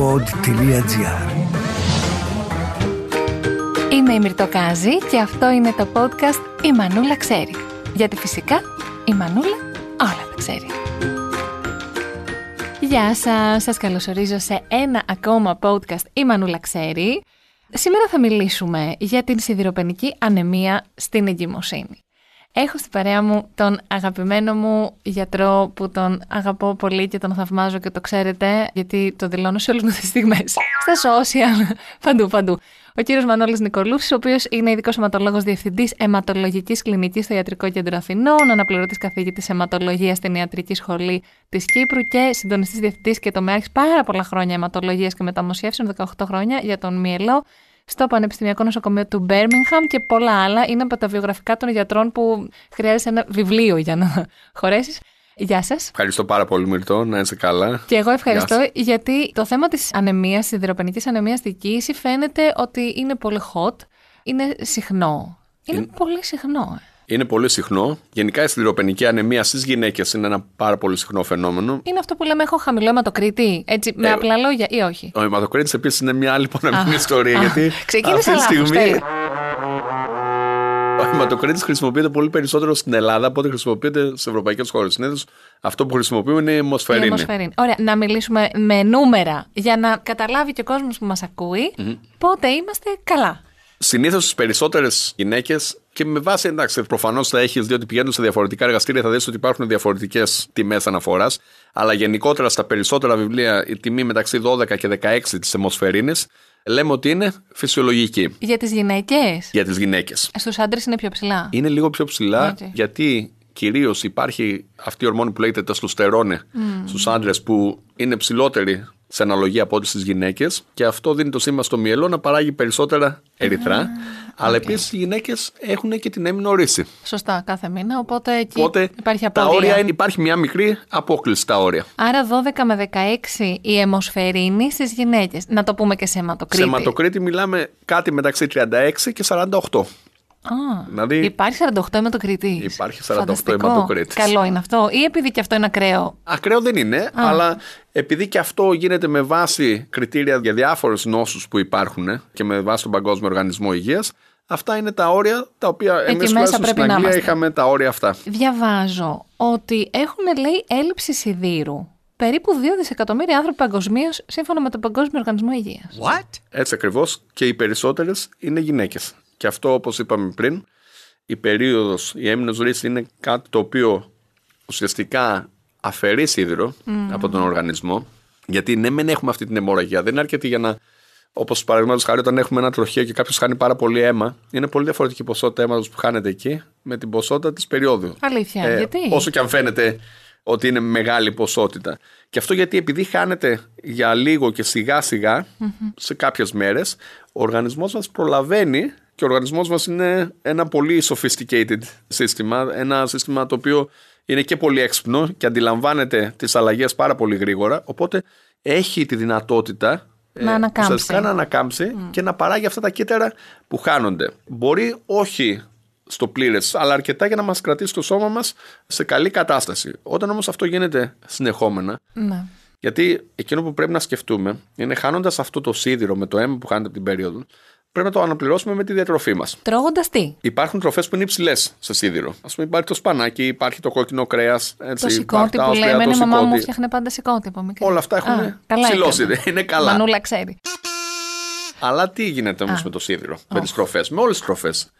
pod.gr Είμαι η Μυρτοκάζη και αυτό είναι το podcast «Η Μανούλα ξέρει». Γιατί φυσικά η Μανούλα όλα τα ξέρει. Γεια σας, σας καλωσορίζω σε ένα ακόμα podcast «Η Μανούλα ξέρει». Σήμερα θα μιλήσουμε για την σιδηροπενική ανεμία στην εγκυμοσύνη. Έχω στην παρέα μου τον αγαπημένο μου γιατρό που τον αγαπώ πολύ και τον θαυμάζω και το ξέρετε γιατί το δηλώνω σε όλες μου τις στιγμές. Στα social, παντού, παντού. Ο κύριος Μανώλης Νικολούση, ο οποίος είναι ειδικός αιματολόγος διευθυντής αιματολογικής κλινικής στο Ιατρικό Κέντρο Αθηνών, αναπληρωτής καθηγητής αιματολογίας στην Ιατρική Σχολή της Κύπρου και συντονιστής διευθυντής και τομέας πάρα πολλά χρόνια αιματολογίας και μεταμοσιεύσεων, 18 χρόνια για τον Μιελό στο Πανεπιστημιακό Νοσοκομείο του Μπέρμιγχαμ και πολλά άλλα. Είναι από τα βιογραφικά των γιατρών που χρειάζεσαι ένα βιβλίο για να χωρέσεις. Γεια σας. Ευχαριστώ πάρα πολύ, Μυρτώ, να είσαι καλά. Και εγώ ευχαριστώ, γιατί το θέμα της ανεμίας, της σιδηροπενική ανεμίας στη κοίηση, φαίνεται ότι είναι πολύ hot. Είναι συχνό. Είναι, είναι... πολύ συχνό. Ε είναι πολύ συχνό. Γενικά η σιδηροπενική ανεμία στις γυναίκες είναι ένα πάρα πολύ συχνό φαινόμενο. Είναι αυτό που λέμε: Έχω χαμηλό αιματοκρίτη. Έτσι, με ε, απλά λόγια ή όχι; Ο αιματοκρίτης επίσης είναι μια άλλη πονεμένη ιστορία. γιατί Ξεκίνησε αυτή τη στιγμή. Ο αιματοκρίτης χρησιμοποιείται πολύ περισσότερο στην Ελλάδα από ό,τι χρησιμοποιείται σε ευρωπαϊκές χώρες. Συνήθως αυτό που χρησιμοποιούμε είναι η αιμοσφαιρίνη. Η αιμοσφαιρίνη. Ωραία, να μιλήσουμε με νούμερα για να καταλάβει και ο κόσμος που μας ακούει πότε είμαστε καλά. Συνήθως στις περισσότερες γυναίκες και με βάση, εντάξει, προφανώς θα έχεις δει ότι πηγαίνουν σε διαφορετικά εργαστήρια, θα δεις ότι υπάρχουν διαφορετικές τιμές αναφοράς. Αλλά γενικότερα στα περισσότερα βιβλία η τιμή μεταξύ 12 και 16 της αιμοσφαιρίνη λέμε ότι είναι φυσιολογική. Για τις γυναίκες; Για τις γυναίκες. Στους άντρες είναι πιο ψηλά. Είναι λίγο πιο ψηλά γιατί κυρίως υπάρχει αυτή η ορμόνη που λέγεται τεστοστερόνη mm. στους άντρες που είναι ψηλότερη σε αναλογία από ό,τι στι γυναίκες και αυτό δίνει το σήμα στο μυαλό να παράγει περισσότερα ερυθρά. Αλλά okay. επίσης οι γυναίκες έχουν και την έμεινο ρίση. Σωστά, κάθε μήνα. Οπότε εκεί οπότε, υπάρχει απόδεια. Τα όρια είναι, υπάρχει μια μικρή απόκληση στα όρια. Άρα 12 με 16 η αιμοσφαιρίνη στις γυναίκες. Να το πούμε και σε αιματοκρίτη. Σε αιματοκρίτη μιλάμε κάτι μεταξύ 36 και 48. Α, δηλαδή, υπάρχει 48 αιματοκρίτη. Υπάρχει 48 αιματοκρίτη. Καλό είναι αυτό, ή επειδή και αυτό είναι ακραίο. Ακραίο δεν είναι, αλλά επειδή και αυτό γίνεται με βάση κριτήρια για διάφορες νόσους που υπάρχουν και με βάση τον Παγκόσμιο Οργανισμό Υγείας, αυτά είναι τα όρια τα οποία εμείς μέσα στην Αγγλία είχαμε τα όρια αυτά. Διαβάζω ότι έχουν λέει έλλειψη σιδήρου περίπου 2 δισεκατομμύρια άνθρωποι παγκοσμίως σύμφωνα με τον Παγκόσμιο Οργανισμό Υγείας. What? Έτσι ακριβώς και οι περισσότερες είναι γυναίκες. Και αυτό όπως είπαμε πριν, η περίοδος, η έμεινος ρίση είναι κάτι το οποίο ουσιαστικά αφαιρεί σίδηρο από τον οργανισμό. Γιατί ναι, μεν έχουμε αυτή την αιμορραγία. Δεν είναι αρκετή για να. Όπως παραδείγματος χάρη, όταν έχουμε ένα τροχείο και κάποιος χάνει πάρα πολύ αίμα, είναι πολύ διαφορετική η ποσότητα αίματος που χάνεται εκεί με την ποσότητα της περίοδου. Αλήθεια. Ε, γιατί; Όσο και αν φαίνεται ότι είναι μεγάλη ποσότητα. Και αυτό γιατί επειδή χάνεται για λίγο και σιγά σε κάποιες μέρες, ο οργανισμός μας προλαβαίνει και ο οργανισμός μας είναι ένα πολύ sophisticated σύστημα, ένα σύστημα το οποίο είναι και πολύ έξυπνο και αντιλαμβάνεται τις αλλαγές πάρα πολύ γρήγορα, οπότε έχει τη δυνατότητα να ε, ανακάμψει, να ανακάμψει και να παράγει αυτά τα κύτταρα που χάνονται. Μπορεί όχι στο πλήρες, αλλά αρκετά για να μας κρατήσει το σώμα μας σε καλή κατάσταση. Όταν όμως αυτό γίνεται συνεχόμενα, ναι. γιατί εκείνο που πρέπει να σκεφτούμε είναι χάνοντας αυτό το σίδηρο με το αίμα που χάνεται από την περίοδο, πρέπει να το αναπληρώσουμε με τη διατροφή μας. Τρώγοντας τι; Υπάρχουν τροφές που είναι υψηλές σε σίδηρο. Α πούμε, υπάρχει το σπανάκι, υπάρχει το κόκκινο κρέας. Το σηκώτη που λέμε. Η μαμά μου φτιάχνει πάντα σηκώτη. Όλα αυτά έχουν ψηλό σίδηρο. Είναι καλά. Μανούλα ξέρει. Αλλά τι γίνεται όμως με το σίδηρο, με τις τροφές, με όλες τις τροφές;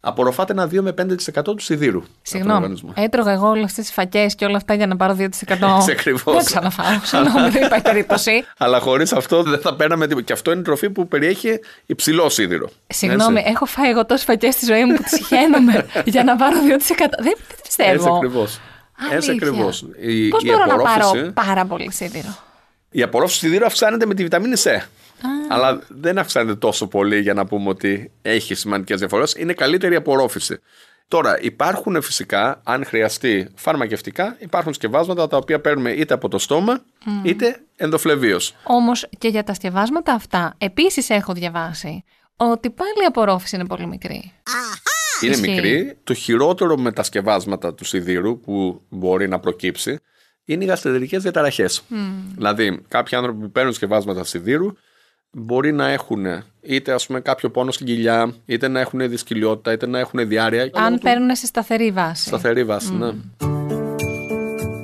Απορροφάτε ένα 2 με 5% του σιδήρου. Συγγνώμη. Έτρωγα εγώ όλες τις φακές και όλα αυτά για να πάρω 2%. Έτσι ακριβώ. Δεν ξαναφάω. Συγγνώμη, δεν υπάρχει περίπτωση. Αλλά χωρίς αυτό δεν θα παίρναμε τίποτα. Και αυτό είναι τροφή που περιέχει υψηλό σίδηρο. Συγγνώμη, Έτσι. έχω φάει εγώ τόσες φακές στη ζωή μου που τις χαίνομαι για να πάρω 2%. Δεν πιστεύω. Έτσι ακριβώς. Έτσι ακριβώς. Πώς μπορώ να πάρω πάρα πολύ σίδηρο; Η απορρόφηση σιδήρου αυξάνεται με τη βιταμίνη C. Αλλά δεν αυξάνεται τόσο πολύ για να πούμε ότι έχει σημαντικές διαφορές. Είναι καλύτερη απορρόφηση. Τώρα, υπάρχουν φυσικά, αν χρειαστεί φαρμακευτικά, υπάρχουν σκευάσματα τα οποία παίρνουμε είτε από το στόμα είτε ενδοφλεβίως. Όμως και για τα σκευάσματα αυτά, επίσης έχω διαβάσει ότι πάλι η απορρόφηση είναι πολύ μικρή. Είναι μικρή. Το χειρότερο με τα σκευάσματα του σιδήρου που μπορεί να προκύψει είναι οι γαστρεντερικές διαταραχές. Δηλαδή, κάποιοι άνθρωποι που παίρνουν σκευάσματα σιδήρου μπορεί να έχουν είτε ας πούμε κάποιο πόνο στην κοιλιά, είτε να έχουν δυσκολιότητα, είτε να έχουν διάρκεια. Αν παίρνουν σε σταθερή βάση. Σταθερή βάση, ναι.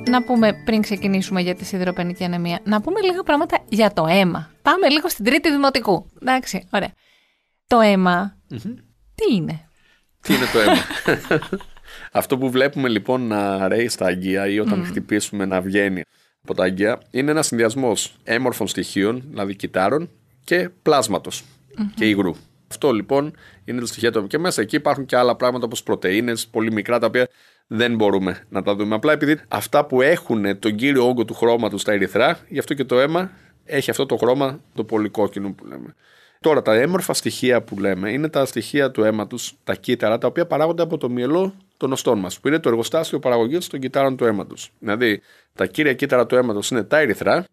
Να πούμε πριν ξεκινήσουμε για τη σιδηροπενική ανεμία, να πούμε λίγα πράγματα για το αίμα. Πάμε λίγο στην τρίτη δημοτικού. Εντάξει, ωραία. Το αιμα τι είναι; Τι είναι το αίμα; Αυτό που βλέπουμε λοιπόν να ρέει στα αγγεία ή όταν χτυπήσουμε να βγαίνει από τα αγγεία είναι ένας συνδυασμός έμορφων στοιχείων, δηλαδή κυτάρων και πλάσματος και υγρού. Αυτό λοιπόν είναι το στοιχείο του. Και μέσα εκεί υπάρχουν και άλλα πράγματα όπως πρωτενε, πολύ μικρά τα οποία δεν μπορούμε να τα δούμε. Απλά επειδή αυτά που έχουν τον κύριο όγκο του χρώματος στα ερυθρά, γι' αυτό και το αίμα έχει αυτό το χρώμα το πολυκόκκινο που λέμε. Τώρα, τα έμορφα στοιχεία που λέμε είναι τα στοιχεία του αίματος, τα κύτταρα, τα οποία παράγονται από το μυελό των οστών μας, που είναι το εργοστάσιο παραγωγής των κυτάρων του αίματος. Δηλαδή, τα κύρια κύτταρα του αίματος είναι τα ερυθρά,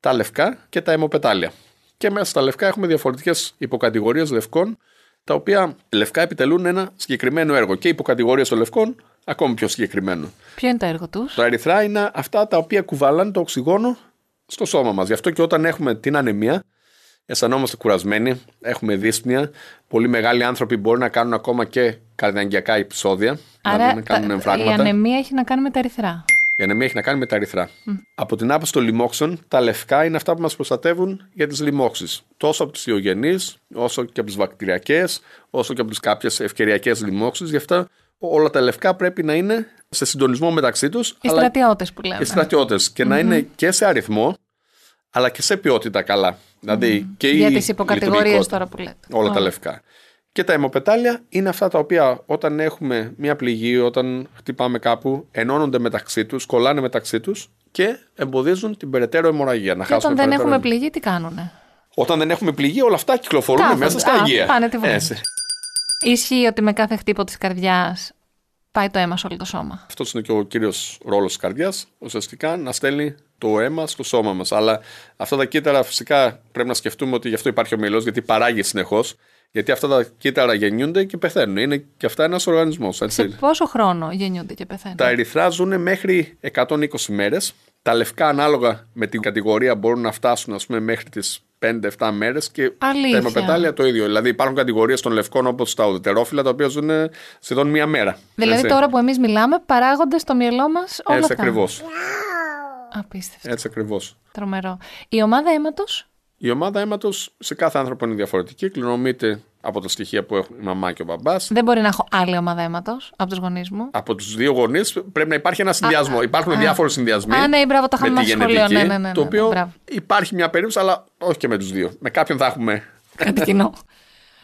τα λευκά και τα αιμοπετάλια. Και μέσα στα λευκά έχουμε διαφορετικές υποκατηγορίες λευκών, τα οποία λευκά επιτελούν ένα συγκεκριμένο έργο. Και υποκατηγορίες των λευκών ακόμη πιο συγκεκριμένο. Ποιο είναι το έργο τους; Τα ερυθρά είναι αυτά τα οποία κουβαλάνε το οξυγόνο στο σώμα μας. Γι' αυτό και όταν έχουμε την ανεμία, αισθανόμαστε κουρασμένοι, έχουμε δύσπνοια. Πολύ μεγάλοι άνθρωποι μπορεί να κάνουν ακόμα και καρδιαγγειακά επεισόδια. Άρα δηλαδή να κάνουν τα- εμφράγματα. η ανεμία έχει να κάνει με τα ερυθρά. Η ανεμία έχει να κάνει με τα ερυθρά. Από την άποψη των λοιμόξεων, τα λευκά είναι αυτά που μας προστατεύουν για τις λοιμώξει. Τόσο από τις ιογενείς, όσο και από τις βακτηριακές, όσο και από τις κάποιες ευκαιριακές λοιμώξει. Γι' αυτά όλα τα λευκά πρέπει να είναι σε συντονισμό μεταξύ τους. Οι στρατιώτες που λέμε. Οι στρατιώτες. Και να είναι και σε αριθμό, αλλά και σε ποιότητα καλά. Δηλαδή και η Για τις υποκατηγορίες λειτουργικότητα. τώρα που λέτε. Όλα τα Ωραία. λευκά. Και τα αιμοπετάλια είναι αυτά τα οποία όταν έχουμε μια πληγή, όταν χτυπάμε κάπου, ενώνονται μεταξύ τους, κολλάνε μεταξύ τους και εμποδίζουν την περαιτέρω αιμορραγία. Να Και όταν χάσουμε δεν περαιτέρω έχουμε πληγή, τι κάνουνε; Όταν δεν έχουμε πληγή, όλα αυτά κυκλοφορούν Κάθονται. μέσα στα Α, αγεία. πάνε τη βουλή. Έτσι. Ισχύει ότι με κάθε χτύπο της καρδιάς πάει το αίμα σε όλο το σώμα. Αυτός είναι και ο κύριος ρόλος της καρδιάς, ουσιαστικά να στέλνει το αίμα στο σώμα μας. Αλλά αυτά τα κύτταρα φυσικά πρέπει να σκεφτούμε ότι γι' αυτό υπάρχει ο μυελό, γιατί παράγει συνεχώς. Γιατί αυτά τα κύτταρα γεννιούνται και πεθαίνουν. Είναι και αυτά ένας οργανισμός. Σε πόσο χρόνο γεννιούνται και πεθαίνουν; Τα ερυθρά ζουν μέχρι 120 μέρες. Τα λευκά, ανάλογα με την κατηγορία, μπορούν να φτάσουν ας πούμε, μέχρι τις 5-7 μέρες. Και Αλήθεια. τα αιμοπετάλια το ίδιο. Δηλαδή υπάρχουν κατηγορίες των λευκών όπως τα ουδετερόφυλλα, τα οποία ζουν σχεδόν μία μέρα. Δηλαδή Έτσι. τώρα που εμείς μιλάμε, παράγονται στο μυαλό μας όλα Έτσι αυτά. ακριβώς. Απίστευτο. Έτσι ακριβώς. Τρομερό. Η ομάδα αίματος; Η ομάδα αίματος σε κάθε άνθρωπο είναι διαφορετική. Κληρονομείται από τα στοιχεία που έχουν η μαμά και ο μπαμπάς. Δεν μπορεί να έχω άλλη ομάδα αίματος από τους γονείς μου. Από τους δύο γονείς πρέπει να υπάρχει ένα συνδυασμό. Υπάρχουν διάφοροι συνδυασμοί. Α, ναι, μπράβο, το είχαμε με τη μάθει στο σχολείο. γενετική, Ναι, ναι, ναι, Το ναι, οποίο μπράβο. υπάρχει μια περίπτωση, αλλά όχι και με τους δύο. Με κάποιον θα έχουμε. Κάτι κοινό.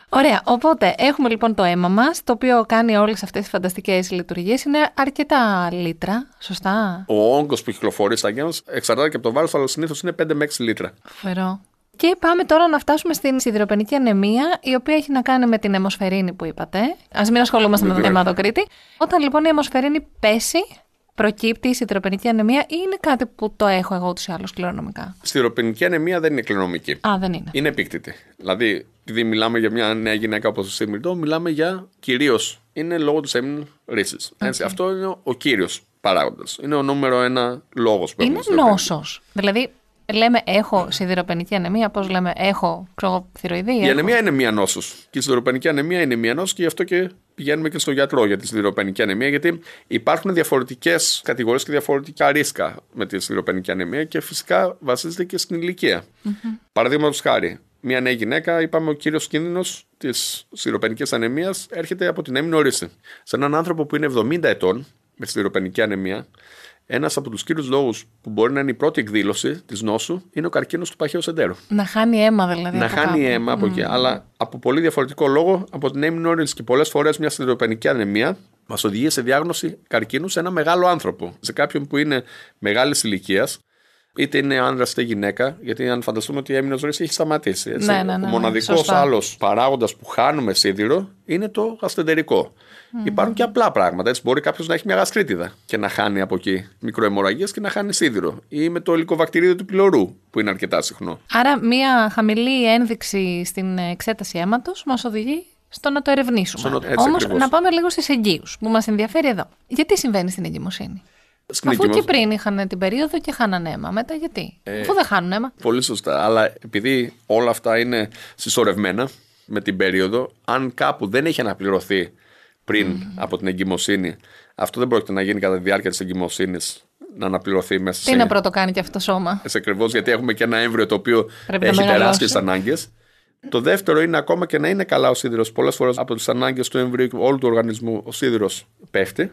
Ωραία, οπότε έχουμε λοιπόν το αίμα μας, το οποίο κάνει όλες αυτές τις φανταστικές λειτουργίες. Είναι αρκετά λίτρα, σωστά; Ο όγκος που κυκλοφορεί στα γέννα εξαρτάται και από το βάρος, αλλά συνήθως είναι 5 με 6 λίτρα. Φερό. Και πάμε τώρα να φτάσουμε στην σιδηροπενική ανεμία, η οποία έχει να κάνει με την αιμοσφαιρίνη που είπατε. Α μην ασχολούμαστε με τον Βεβαίως. αιματοκρίτη. Όταν λοιπόν η αιμοσφαιρίνη πέσει, προκύπτει η σιδηροπενική ανεμία ή είναι κάτι που το έχω εγώ ούτως ή άλλως κληρονομικά; Στη ανεμία δεν είναι κληρονομική. Α, δεν είναι. Είναι επίκτητη. Δηλαδή, επειδή μιλάμε για μια νέα γυναίκα όπως εσύ, Μυρτώ, μιλάμε για κυρίως. Είναι λόγω της έμεινη ρίσης. Αυτό είναι ο κύριος παράγοντας. Είναι ο νούμερο ένα λόγος που Είναι έχουμε στη σιδηροπενική. νόσος. Δηλαδή, λέμε έχω σιδηροπενική ανεμία, πώς λέμε έχω ξέρω, θηροειδή. Η έχω- ανεμία είναι μία νόσος. Και η σιδηροπενική ανεμία είναι μία νόσος και γι' αυτό και πηγαίνουμε και στο γιατρό για τη σιδηροπενική ανεμία. Γιατί υπάρχουν διαφορετικές κατηγορίες και διαφορετικά ρίσκα με τη σιδηροπενική ανεμία και φυσικά βασίζεται και στην ηλικία. Mm-hmm. Παραδείγματος χάρη, μία νέα γυναίκα, είπαμε, ο κύριος κίνδυνος της σιδηροπενικής ανεμίας έρχεται από την έμεινο ρίση. Σε έναν άνθρωπο που είναι 70 ετών με σιδηροπενική ανεμία, ένας από τους κύριους λόγους που μπορεί να είναι η πρώτη εκδήλωση της νόσου είναι ο καρκίνος του παχαίου σεντέρου Να χάνει αίμα δηλαδή. να από χάνει κάπου. αίμα από εκεί. Αλλά από πολύ διαφορετικό λόγο, από την έμεινη όρεξη και πολλές φορές μια σιδηροπενική ανεμία μας οδηγεί σε διάγνωση καρκίνου σε ένα μεγάλο άνθρωπο. Σε κάποιον που είναι μεγάλης ηλικίας, είτε είναι άνδρας είτε γυναίκα, γιατί αν φανταστούμε ότι η έμεινο ρίση έχει σταματήσει. Έτσι. Ναι, ναι, ναι, Ο ναι, μοναδικός σωστά. άλλος παράγοντας που χάνουμε σίδηρο είναι το γαστεντερικό. Υπάρχουν και απλά πράγματα. Έτσι. Μπορεί κάποιος να έχει μια γαστρίτιδα και να χάνει από εκεί μικροαιμορραγίες και να χάνει σίδηρο. Ή με το υλικοβακτηρίδιο του πυλωρού, που είναι αρκετά συχνό. Άρα, μία χαμηλή ένδειξη στην εξέταση αίματος μας οδηγεί στο να το ερευνήσουμε. Στο να- έτσι Όμως, ακριβώς. να πάμε λίγο στις εγγύους που μας ενδιαφέρει εδώ. Γιατί συμβαίνει στην εγκυμοσύνη; Στην Αφού εγκυμοσύνη. και πριν είχαν την περίοδο και χάνανε αίμα. Μετά γιατί; Ε, Αφού δεν χάνουν αίμα. Πολύ σωστά. Αλλά επειδή όλα αυτά είναι συσσωρευμένα με την περίοδο, αν κάπου δεν έχει αναπληρωθεί πριν από την εγκυμοσύνη, αυτό δεν πρόκειται να γίνει κατά τη διάρκεια της εγκυμοσύνης να αναπληρωθεί μέσα Τι σε, να πρώτο κάνει και αυτό το σώμα. σε ακριβώς, γιατί έχουμε και ένα έμβριο το οποίο Πρέπει να έχει μεγαλώσει. τεράστιες ανάγκες. Το δεύτερο είναι ακόμα και να είναι καλά ο σίδηρος. Πολλές φορές από τις ανάγκες του εμβρίου και όλου του οργανισμού ο σίδηρος πέφτει.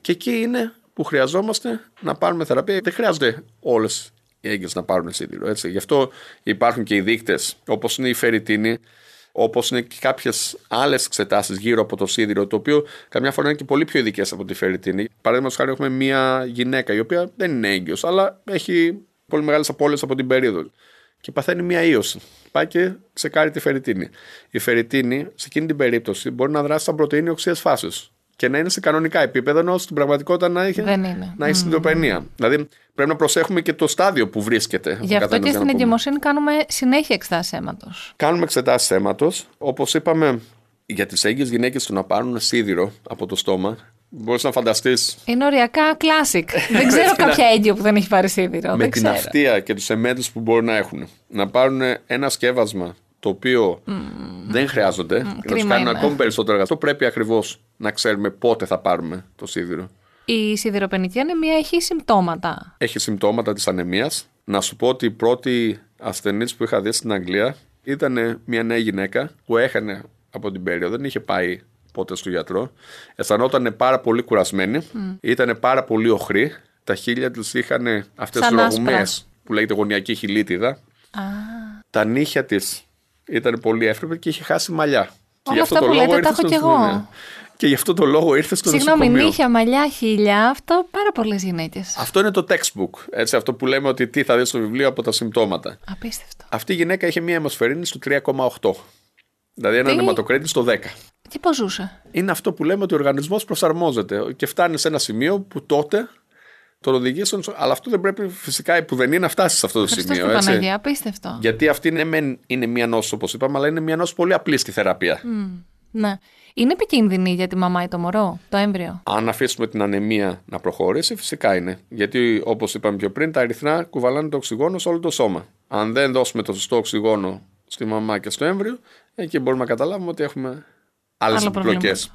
Και εκεί είναι που χρειαζόμαστε να πάρουμε θεραπεία. Δεν χρειάζονται όλες οι έγκυες να πάρουν σίδηρο. Έτσι. Γι' αυτό υπάρχουν και οι δείκτες, όπως είναι η φερριτίνη, όπως είναι και κάποιες άλλες εξετάσεις γύρω από το σίδηρο, το οποίο καμιά φορά είναι και πολύ πιο ειδικές από τη φερριτίνη. Παραδείγματος χάρη, έχουμε μια γυναίκα η οποία δεν είναι έγκυος, αλλά έχει πολύ μεγάλες απώλειες από την περίοδο και παθαίνει μια ίωση. Πάει και ξεκάρει τη φερριτίνη. Η φερριτίνη, σε εκείνη την περίπτωση, μπορεί να δράσει σαν πρωτενη οξίας φάσεω και να είναι σε κανονικά επίπεδα, ενώ στην πραγματικότητα να έχει, Δεν είναι. να έχει συνδροπενία. Δηλαδή πρέπει να προσέχουμε και το στάδιο που βρίσκεται. ο Γι' αυτό καθένας και για στην να πούμε. εγκυμοσύνη κάνουμε συνέχεια εξετάσεις αίματος. Κάνουμε εξετάσεις αίματος. Όπως είπαμε, για τις έγκυες γυναίκες του να πάρουν σίδηρο από το στόμα, μπορείς να φανταστεί Είναι οριακά classic. δεν ξέρω κάποια έγκυο που δεν έχει πάρει σίδηρο. με δεν την ξέρω. αυτεία και τους εμέτου που μπορεί να έχουν. Να πάρουν ένα σκεύασμα το οποίο δεν χρειάζονται και να τους κρίμα κάνουν είναι. ακόμη περισσότερο εργαστό. Πρέπει ακριβώς να ξέρουμε πότε θα πάρουμε το σίδηρο. Η σιδηροπενική ανεμία έχει συμπτώματα. Έχει συμπτώματα της ανεμίας. Να σου πω ότι η πρώτη ασθενής που είχα δει στην Αγγλία ήταν μια νέα γυναίκα που έχανε από την περίοδο, δεν είχε πάει ποτέ στο γιατρό. Αισθανόταν πάρα πολύ κουρασμένη, ήταν πάρα πολύ οχρή. Τα χείλια της είχαν αυτές τις Σαν ρογμές άσπρα. που λέγεται γωνιακή χιλίτιδα. Α, Τα νύχια της ήταν πολύ εύκρεπε και είχε χάσει μαλλιά. Και Όλα γι' αυτό αυτά το που λόγο λέτε τα ήρθε έχω στο κι εγώ. νοσοκομείο. Και γι' αυτό το λόγο ήρθε στο συγγνώμη, νοσοκομείο. νύχια, μαλλιά, χίλια, αυτό πάρα πολλές γυναίκε. Αυτό είναι το textbook. Έτσι, αυτό που λέμε ότι τι θα δεις στο βιβλίο από τα συμπτώματα. Απίστευτο. Αυτή η γυναίκα είχε μια αιμοσφαιρίνη στο 3,8. Δηλαδή ένα Τι; αιματοκρίτη στο 10. Και πώς ζούσε; Είναι αυτό που λέμε ότι ο οργανισμός προσαρμόζεται και φτάνει σε ένα σημείο που τότε τον οδηγείς στον. Αλλά αυτό δεν πρέπει φυσικά που δεν είναι να φτάσεις σε αυτό το Χριστός σημείο. και Έτσι. Παναγία, απίστευτο. Γιατί αυτή είναι, μεν- είναι μια νόσο, όπως είπαμε, αλλά είναι μια νόσο πολύ απλή στη θεραπεία. Ναι. Είναι επικίνδυνη για τη μαμά ή το μωρό, το έμβριο; Αν αφήσουμε την ανεμία να προχωρήσει, φυσικά είναι. Γιατί όπως είπαμε πιο πριν, τα ερυθρά κουβαλάνε το οξυγόνο σε όλο το σώμα. Αν δεν δώσουμε το σωστό οξυγόνο στη μαμά και στο έμβριο, εκεί μπορούμε να καταλάβουμε ότι έχουμε άλλες Άλλο επιπλοκές.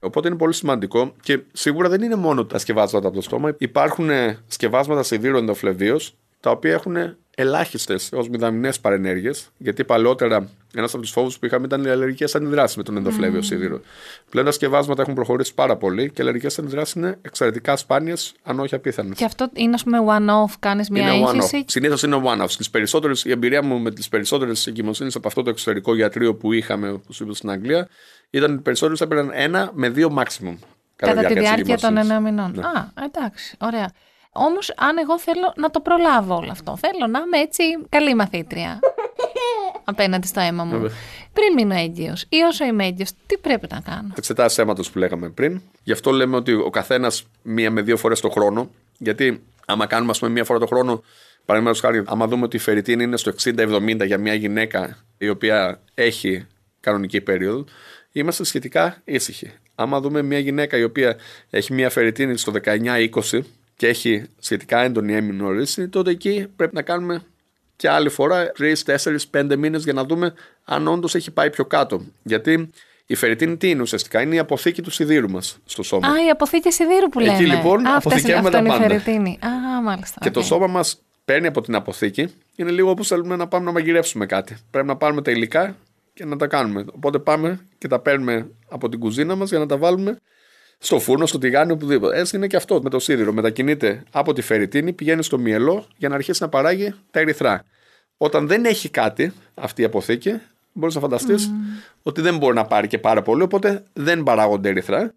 Προβλήματα. Οπότε είναι πολύ σημαντικό και σίγουρα δεν είναι μόνο τα σκευάσματα από το στόμα. Υπάρχουν ε, σκευάσματα σιδήρου ενδοφλεβίως, τα οποία έχουν ελάχιστες έω μηδαμινές παρενέργειες. Γιατί παλαιότερα ένας από τους φόβους που είχαμε ήταν οι αλλεργικές αντιδράσεις με τον ενδοφλέβιο σίδηρο. Πλέον τα σκευάσματα έχουν προχωρήσει πάρα πολύ και οι αλλεργικές αντιδράσεις είναι εξαιρετικά σπάνιες, αν όχι απίθανες. Και αυτό είναι, ας πούμε, one-off, κάνεις μια Είναι one-off. έγχυση. Συνήθως είναι one-off. Στις περισσότερες, η εμπειρία μου με τις περισσότερες εγκυμοσύνες από αυτό το εξωτερικό γιατρείο που είχαμε, που σου είπα στην Αγγλία, ήταν ότι περισσότερες έπαιρναν ένα με δύο maximum. Κατά τη της διάρκεια των εγκυμοσύνης. εννέα μηνών. Ναι. Α, εντάξει, ωραία. Όμως, αν εγώ θέλω να το προλάβω όλο αυτό, θέλω να είμαι έτσι καλή μαθήτρια απέναντι στο αίμα μου. Βέβαια. Πριν μείνω έγκυος ή όσο είμαι έγκυος, τι πρέπει να κάνω; εξετάσεις αίματος που λέγαμε πριν. Γι' αυτό λέμε ότι ο καθένας μία με δύο φορές το χρόνο. Γιατί άμα κάνουμε, ας πούμε, μία φορά το χρόνο, παραδείγματος χάρη, άμα δούμε ότι η φερριτίνη είναι στο 60-70 για μια γυναίκα η οποία έχει κανονική περίοδο, είμαστε σχετικά ήσυχοι. Άμα δούμε μια γυναίκα η οποία έχει μια φερριτίνη στο 19-20 και έχει σχετικά έντονη έμμηνο ρύση, τότε εκεί πρέπει να κάνουμε και άλλη φορά 3, 4, 5 μήνες για να δούμε αν όντως έχει πάει πιο κάτω. Γιατί η φερριτίνη τι είναι ουσιαστικά, είναι η αποθήκη του σιδήρου μας στο σώμα. Α, η αποθήκη σιδήρου που λέμε. Εκεί, λοιπόν, Α, αυτές είναι- αποθηκεύουμε αυτό τα είναι η πάντα. φερριτίνη. Α, μάλιστα. και οκ. το σώμα μας παίρνει από την αποθήκη. Είναι λίγο όπως θέλουμε να πάμε να μαγειρεύσουμε κάτι. Πρέπει να πάρουμε τα υλικά και να τα κάνουμε. Οπότε πάμε και τα παίρνουμε από την κουζίνα μας για να τα βάλουμε στο φούρνο, στο τηγάνι, οπουδήποτε. Έτσι είναι και αυτό με το σίδηρο. Μετακινείται από τη φερριτίνη, πηγαίνει στο μυελό για να αρχίσει να παράγει τα ερυθρά. Όταν δεν έχει κάτι αυτή η αποθήκη, μπορείς να φανταστείς ότι δεν μπορεί να πάρει και πάρα πολύ, οπότε δεν παράγονται ερυθρά.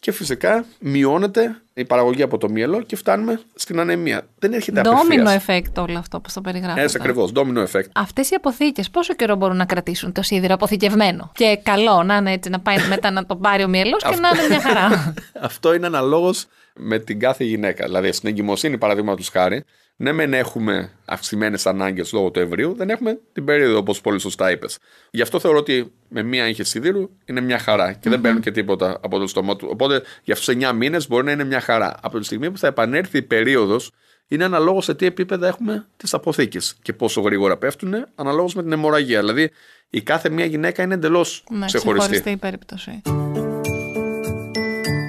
Και φυσικά μειώνεται η παραγωγή από το μυελό και φτάνουμε στην ανεμία. Δεν έρχεται Ντόμινο απευθείας. effect όλο αυτό που το περιγράφω. Έτσι ακριβώς, domino effect. Αυτές οι αποθήκες πόσο καιρό μπορούν να κρατήσουν το σίδηρο αποθηκευμένο; Και καλό να είναι έτσι, να πάει μετά να το πάρει ο μυελό και να είναι μια χαρά. Αυτό είναι αναλόγως με την κάθε γυναίκα. Δηλαδή, στην εγκυμοσύνη, παραδείγματος χάρη, ναι, μεν έχουμε αυξημένες ανάγκες λόγω του εμβρίου, δεν έχουμε την περίοδο όπως πολύ σωστά είπες. Γι' αυτό θεωρώ ότι με μία έγχη σιδήρου είναι μια χαρά και δεν παίρνουν και τίποτα από το στόμα του. Οπότε για αυτούς του 9 μήνες μπορεί να είναι μια χαρά. Από τη στιγμή που θα επανέλθει η περίοδος, είναι αναλόγως σε τι επίπεδα έχουμε τις αποθήκες και πόσο γρήγορα πέφτουν, αναλόγως με την αιμορραγία. Δηλαδή, η κάθε μία γυναίκα είναι εντελώς Ναι, ξεχωριστή. ξεχωριστή η περίπτωση.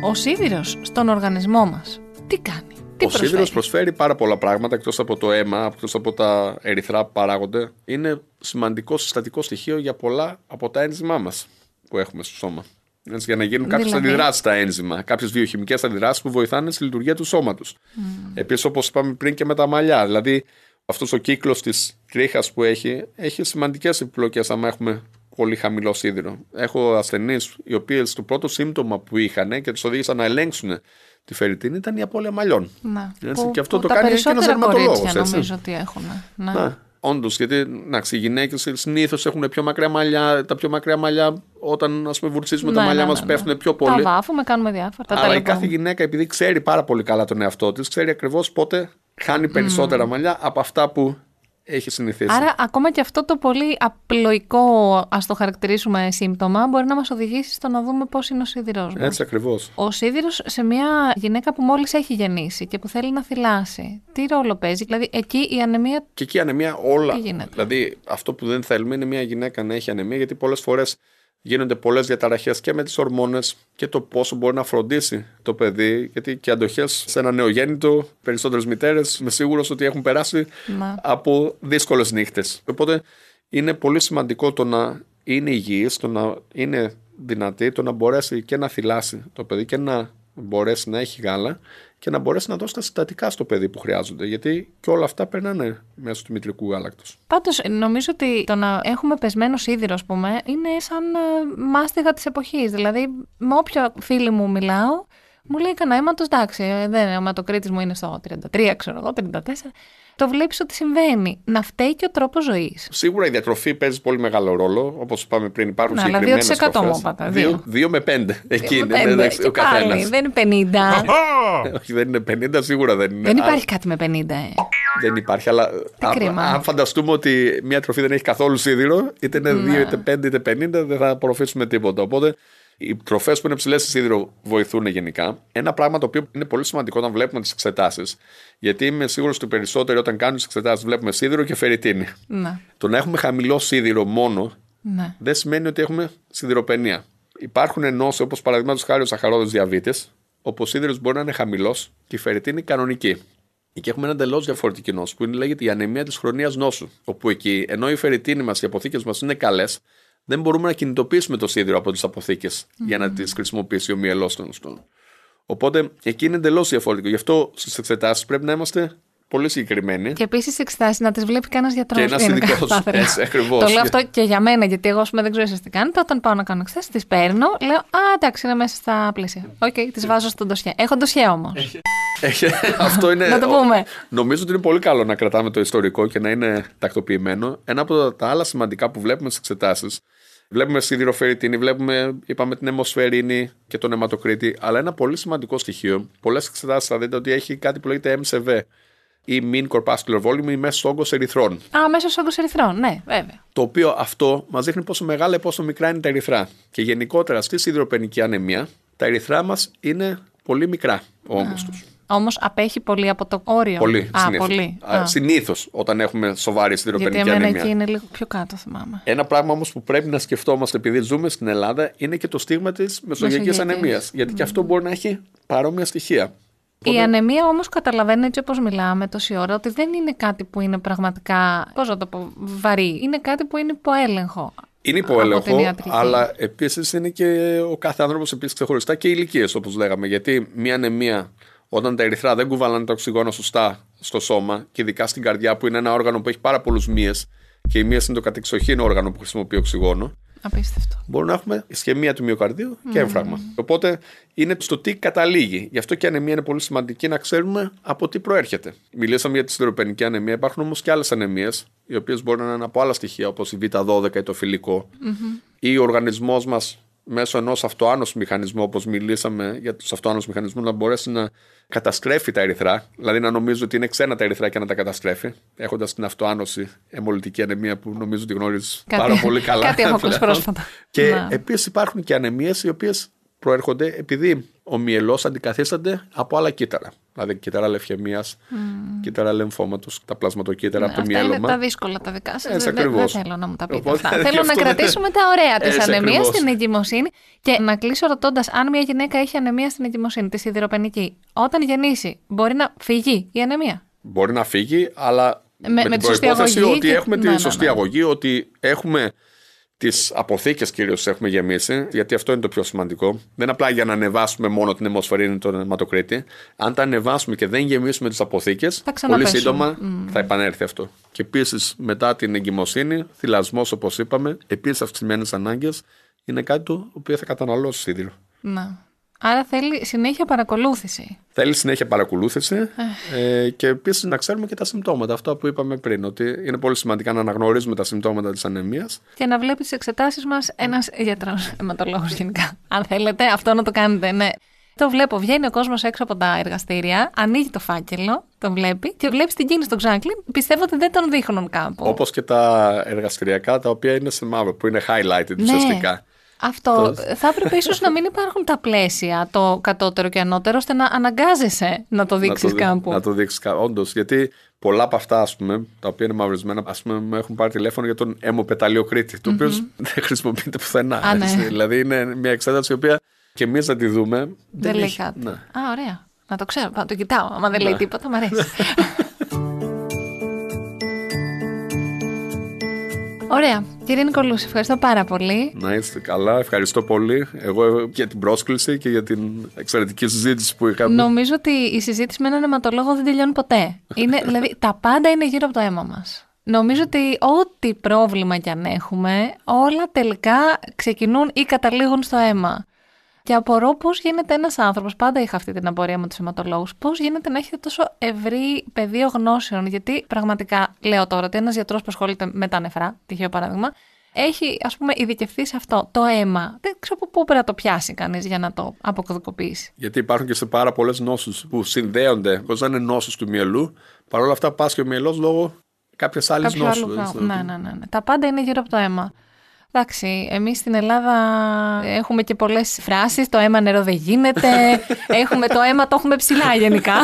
Ο σίδηρος στον οργανισμό μας τι κάνει, τι ο προσφέρει; σίδηρος προσφέρει πάρα πολλά πράγματα εκτός από το αίμα, εκτός από τα ερυθρά που παράγονται. Είναι σημαντικό συστατικό στοιχείο για πολλά από τα ένζημά μας που έχουμε στο σώμα. Έτσι, για να γίνουν κάποιες Δηλαδή; αντιδράσεις στα ένζημα, κάποιες βιοχημικές αντιδράσεις που βοηθάνε στη λειτουργία του σώματος. Mm. Επίσης, όπως είπαμε πριν και με τα μαλλιά, δηλαδή αυτός ο κύκλος της τρίχας που έχει, έχει σημαντικές επιπλοκές άμα έχουμε πολύ χαμηλό σίδηρο. Έχω ασθενείς οι οποίες το πρώτο σύμπτωμα που είχαν και τους οδήγησαν να ελέγξουν τη φερριτίνη ήταν η απώλεια μαλλιών. Να, Έτσι, που- και αυτό που το τα κάνει και ένας περισσότερα δερματολόγος, κορίτσια έτσι. νομίζω ότι έχουν. Ναι. Ναι. Όντως, γιατί να, οι γυναίκες συνήθως έχουν πιο μακριά μαλλιά. Τα πιο μακριά μαλλιά, όταν ας πούμε, βουρτσίζουμε τα Ναι, μαλλιά ναι, μας, ναι, ναι. πέφτουν πιο Τα πολύ. βάφουμε, κάνουμε διάφορα. Τα Αλλά η τελεπώνουμε. κάθε γυναίκα, επειδή ξέρει πάρα πολύ καλά τον εαυτό της, ξέρει ακριβώς πότε χάνει περισσότερα μαλλιά από αυτά που έχει συνηθίσει. Άρα, ακόμα και αυτό το πολύ απλοϊκό, ας το χαρακτηρίσουμε σύμπτωμα, μπορεί να μας οδηγήσει στο να δούμε πώς είναι ο σίδηρός μας. Έτσι ακριβώς. Ο σίδηρος σε μια γυναίκα που μόλις έχει γεννήσει και που θέλει να θυλάσει, τι ρόλο παίζει, δηλαδή εκεί η ανεμία Και εκεί η ανεμία όλα. Τι γίνεται; Δηλαδή, αυτό που δεν θέλουμε είναι μια γυναίκα να έχει ανεμία, γιατί πολλές φορές γίνονται πολλές διαταραχές και με τις ορμόνες και το πόσο μπορεί να φροντίσει το παιδί. Γιατί και αντοχές σε ένα νεογέννητο, περισσότερες μητέρες, είμαι σίγουρος ότι έχουν περάσει Να. από δύσκολες νύχτες. Οπότε είναι πολύ σημαντικό το να είναι υγιής, το να είναι δυνατή, το να μπορέσει και να θυλάσει το παιδί και να μπορέσει να έχει γάλα και να μπορέσει να δώσει τα συστατικά στο παιδί που χρειάζονται. Γιατί και όλα αυτά περνάνε μέσω του μητρικού γάλακτος. Πάντως νομίζω ότι το να έχουμε πεσμένο σίδηρο, ας πούμε, είναι σαν ε, μάστιγα της εποχής. Δηλαδή, με όποιο φίλη μου μιλάω, μου λέει κανένα αίματος, εντάξει, ε, δεν, ο αιματοκρίτης μου είναι στο 33, ξέρω εγώ, 34. Το βλέπεις ότι συμβαίνει. Να φταίει και ο τρόπος ζωής. Σίγουρα η διατροφή παίζει πολύ μεγάλο ρόλο. Όπως είπαμε πριν, υπάρχουν Ναι, αλλά συγκεκριμένες 2% μου είπατε, δύο. 2 με 5. Εκεί είναι. Πέντε, εντάξει, και ο καθένας. πάλι, δεν είναι 50. Όχι, δεν είναι 50, σίγουρα δεν είναι. δεν Α, υπάρχει κάτι με 50, ε. Δεν υπάρχει, αλλά α- κρίμα. αν φανταστούμε ότι μια τροφή δεν έχει καθόλου σίδηρο, είτε είναι Ναι. 2, είτε 5, είτε 50, δεν θα απορροφήσουμε τίποτα. Οπότε οι τροφές που είναι ψηλές σε σίδηρο βοηθούν γενικά. Ένα πράγμα το οποίο είναι πολύ σημαντικό όταν βλέπουμε τις εξετάσεις, γιατί είμαι σίγουρος ότι οι περισσότεροι όταν κάνουν τις εξετάσεις βλέπουμε σίδηρο και φερριτίνη. Ναι, Το να έχουμε χαμηλό σίδηρο μόνο ναι. δεν σημαίνει ότι έχουμε σιδηροπενία. Υπάρχουν ενώσεις όπως παραδείγματος χάρη ο σαχαρόδο διαβήτης, όπου ο σίδηρο μπορεί να είναι χαμηλός και η φερριτίνη κανονική. Εκεί έχουμε ένα εντελώς διαφορετική νόσο που είναι, λέγεται η ανεμία της χρονία νόσου. Όπου εκεί, ενώ η φερριτίνη μας, οι αποθήκες μας είναι καλές, δεν μπορούμε να κινητοποιήσουμε το σίδηρο από τις αποθήκες για να τις χρησιμοποιήσει ο μυελός των οστών. Οπότε εκεί είναι εντελώς διαφορετικό. Γι' αυτό στις εξετάσεις πρέπει να είμαστε πολύ συγκεκριμένοι. Και επίσης εξετάσεις να τις βλέπει κανένας γιατρός. Και ένας ειδικός. Έτσι, ακριβώς. Το λέω αυτό και για μένα, γιατί εγώ, ας πούμε, δεν ξέρω εσείς τι κάνετε. Όταν πάω να κάνω εξετάσεις, τις παίρνω, λέω Α, εντάξει, είναι μέσα στα πλαίσια. Οκ, τις βάζω στο ντοσιέ. Έχω ντοσιέ όμως. Έχει- Αυτό είναι. Να το πούμε. Νομίζω ότι είναι πολύ καλό να κρατάμε το ιστορικό και να είναι τακτοποιημένο. Ένα από τα άλλα σημαντικά που βλέπουμε στις εξετάσεις. Βλέπουμε σιδηροφερριτίνη, βλέπουμε, είπαμε, την αιμοσφαιρίνη και τον αιματοκρίτη. Αλλά ένα πολύ σημαντικό στοιχείο, πολλές εξετάσεις θα δείτε ότι έχει κάτι που λέγεται MCV ή Mean Corpuscular Volume ή μέσος όγκος ερυθρών. Α, μέσω όγκος ερυθρών, ναι, βέβαια. Το οποίο αυτό μας δείχνει πόσο μεγάλα ή πόσο μικρά είναι τα ερυθρά. Και γενικότερα στη σιδηροπενική ανεμία, τα ερυθρά μας είναι πολύ μικρά ο όγκος τους. Όμως απέχει πολύ από το όριο. Πολύ. Α, συνήθως. πολύ. Α, Α, συνήθως όταν έχουμε σοβαρή γιατί σιδηροπενική εμένα ανεμία. εκεί είναι λίγο πιο κάτω, θυμάμαι. Ένα πράγμα όμως που πρέπει να σκεφτόμαστε επειδή ζούμε στην Ελλάδα είναι και το στίγμα της μεσογειακής Μεσογειακής. ανεμίας. Γιατί και αυτό μπορεί να έχει παρόμοια στοιχεία. Η ανεμία όμως καταλαβαίνει έτσι όπως μιλάμε τόση ώρα ότι δεν είναι κάτι που είναι πραγματικά. Πώς να το πω, βαρύ. Είναι κάτι που είναι υποέλεγχο. Είναι Από την υποέλεγχο, ιατρική. αλλά επίσης είναι και ο κάθε άνθρωπος επίσης ξεχωριστά και ηλικίες όπως λέγαμε. Γιατί μια ανεμία, όταν τα ερυθρά δεν κουβαλάνε το οξυγόνο σωστά στο σώμα, και ειδικά στην καρδιά που είναι ένα όργανο που έχει πάρα πολλούς μύες, και η μύες είναι το κατεξοχήν όργανο που χρησιμοποιεί οξυγόνο, Απίστευτο. μπορούμε να έχουμε ισχυμία του μυοκαρδίου και έμφραγμα. Οπότε είναι στο τι καταλήγει. Γι' αυτό και η ανεμία είναι πολύ σημαντική να ξέρουμε από τι προέρχεται. Μιλήσαμε για τη σιδηροπενική ανεμία. Υπάρχουν όμως και άλλες ανεμίες, οι οποίες μπορεί να είναι από άλλα στοιχεία, όπως η Β12 ή το φιλικο Ή ο οργανισμός μας μέσω ενός αυτοάνωσου μηχανισμού, όπως μιλήσαμε για τους αυτοάνωσους μηχανισμούς, να μπορέσει να καταστρέφει τα ερυθρά, δηλαδή να νομίζει ότι είναι ξένα τα ερυθρά και να τα καταστρέφει, έχοντας την αυτοάνωση αιμολυτική ανεμία που νομίζω ότι γνωρίζεις πάρα πολύ καλά. Κάτι έχω ακούσει πρόσφατα. Και επίσης υπάρχουν και ανεμίες οι οποίες προέρχονται επειδή ο μυελός αντικαθίσταται από άλλα κύτταρα. Δηλαδή κύτταρα λευχαιμίας, mm. κύτταρα λεμφώματος, τα πλασματοκύτταρα ναι, από το μυέλωμα. Είναι τα δύσκολα τα δικά σας. Δεν, δεν, θέλω να μου τα πείτε αυτά. Θέλω να κρατήσουμε τα ωραία της ανεμίας στην εγκυμοσύνη και να κλείσω ρωτώντας αν μια γυναίκα έχει ανεμία στην εγκυμοσύνη, τη σιδηροπενική. Όταν γεννήσει, μπορεί να φύγει η ανεμία; Μπορεί να φύγει, αλλά με, με, με την προπόθεση ότι έχουμε ναι, τη ναι, σωστή ναι. αγωγή, ότι έχουμε τις αποθήκες κυρίως έχουμε γεμίσει, γιατί αυτό είναι το πιο σημαντικό. Δεν είναι απλά για να ανεβάσουμε μόνο την αιμοσφαιρίνη τον αιματοκρίτη. Αν τα ανεβάσουμε και δεν γεμίσουμε τις αποθήκες, πολύ σύντομα θα επανέλθει αυτό. Και επίσης μετά την εγκυμοσύνη, θυλασμός όπως είπαμε, επίσης αυξημένες ανάγκες, είναι κάτι το οποίο θα καταναλώσει σίδηρο. Να. Άρα θέλει συνέχεια παρακολούθηση. Θέλει συνέχεια παρακολούθηση ε, και επίσης να ξέρουμε και τα συμπτώματα. Αυτό που είπαμε πριν, ότι είναι πολύ σημαντικά να αναγνωρίζουμε τα συμπτώματα της ανεμίας. Και να βλέπεις τις εξετάσεις μας ένας γιατρός, αιματολόγος γενικά. Αν θέλετε, αυτό να το κάνετε, ναι. Το βλέπω, βγαίνει ο κόσμος έξω από τα εργαστήρια, ανοίγει το φάκελο, το βλέπει και βλέπεις την κίνηση των Ξάνκλιν. Πιστεύω ότι δεν τον δείχνουν κάπου. Όπως και τα εργαστηριακά τα οποία είναι σε μαύρο, που είναι highlighted ναι. ουσιαστικά. Αυτό θα έπρεπε ίσως να μην υπάρχουν τα πλαίσια, το κατώτερο και ανώτερο, ώστε να αναγκάζεσαι να το δείξεις κάπου. Να το δείξεις κάπου. Όντως, γιατί πολλά από αυτά, ας πούμε, τα οποία είναι μαυρισμένα, ας πούμε, με έχουν πάρει τηλέφωνο για τον αιμοπεταλιοκρίτη, το οποίο δεν χρησιμοποιείται πουθενά. Α, ναι. Δηλαδή, είναι μια εξέταση η οποία και εμείς να τη δούμε. Δεν, δεν λέει κάτι. Ναι. Α, ωραία. Να το ξέρω, να το κοιτάω. Αν δεν λέει ναι. τίποτα, μου αρέσει. Ωραία. Κύριε Νικολού, ευχαριστώ πάρα πολύ. Να είστε καλά. Ευχαριστώ πολύ. Εγώ για την πρόσκληση και για την εξαιρετική συζήτηση που είχαμε. Νομίζω ότι η συζήτηση με έναν αιματολόγο δεν τελειώνει ποτέ. Είναι, δηλαδή, τα πάντα είναι γύρω από το αίμα μας. Νομίζω ότι ό,τι πρόβλημα κι αν έχουμε, όλα τελικά ξεκινούν ή καταλήγουν στο αίμα. Και απορώ πώς γίνεται ένας άνθρωπος, πάντα είχα αυτή την απορία με τους αιματολόγους, πώς γίνεται να έχετε τόσο ευρύ πεδίο γνώσεων. Γιατί πραγματικά λέω τώρα ότι ένας γιατρός που ασχολείται με τα νεφρά, τυχαίο παράδειγμα, έχει ας πούμε ειδικευθεί σε αυτό το αίμα. Δεν ξέρω από πού πρέπει να το πιάσει κανείς για να το αποκωδικοποιήσει. Γιατί υπάρχουν και σε πάρα πολλές νόσους που συνδέονται, χωρί να είναι νόσους του μυελού. Παρ' όλα αυτά πάσχει ο μυελός λόγω κάποιας άλλης νόσου. Ναι, ναι, ναι, ναι. Τα πάντα είναι γύρω από το αίμα. Εντάξει, εμείς στην Ελλάδα έχουμε και πολλές φράσεις, το αίμα νερό δεν γίνεται, έχουμε το αίμα το έχουμε ψηλά γενικά,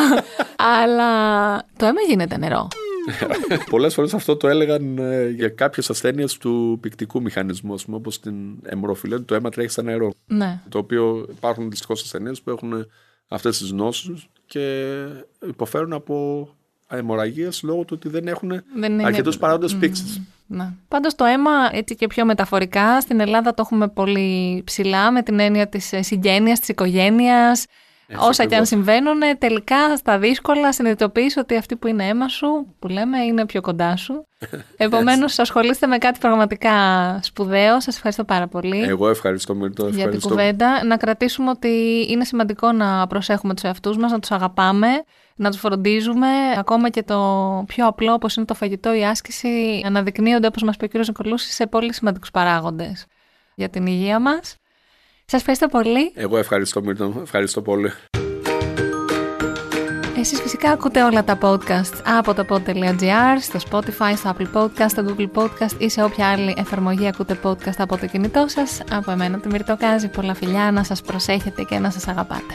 αλλά το αίμα γίνεται νερό. Πολλές φορές αυτό το έλεγαν ε, για κάποιες ασθένειες του πικτικού μηχανισμού, όπως την αιμορροφιλέτη, το αίμα τρέχει σαν νερό. Ναι. Το οποίο υπάρχουν δυστυχώς ασθενείς που έχουν αυτές τις νόσους και υποφέρουν από αιμορραγίες λόγω του ότι δεν έχουν αρκετούς παράγοντες mm. Ναι. Πάντως το αίμα έτσι και πιο μεταφορικά στην Ελλάδα το έχουμε πολύ ψηλά με την έννοια της ε, συγγένειας, της οικογένειας. Όσα και αν συμβαίνουν, τελικά στα δύσκολα συνειδητοποιείς ότι αυτή που είναι αίμα σου, που λέμε, είναι πιο κοντά σου. Επομένως, ασχολείστε με κάτι πραγματικά σπουδαίο. Σας ευχαριστώ πάρα πολύ. Εγώ ευχαριστώ, Μύρτο. Για την κουβέντα. Να κρατήσουμε ότι είναι σημαντικό να προσέχουμε τους εαυτούς μας, να τους αγαπάμε να τους φροντίζουμε. Ακόμα και το πιο απλό όπως είναι το φαγητό, η άσκηση αναδεικνύονται όπως μας πει ο κ. Νικολούσης σε πολύ σημαντικούς παράγοντες για την υγεία μας. Σας ευχαριστώ πολύ. Εγώ ευχαριστώ Μύρτον, ευχαριστώ πολύ. Εσείς φυσικά ακούτε όλα τα podcast από το pod.gr, στο Spotify, στο Apple Podcast, στο Google Podcast ή σε όποια άλλη εφαρμογή ακούτε podcast από το κινητό σας. Από εμένα τη Μυρτοκάζη, πολλά φιλιά, να σας προσέχετε και να σας αγαπάτε.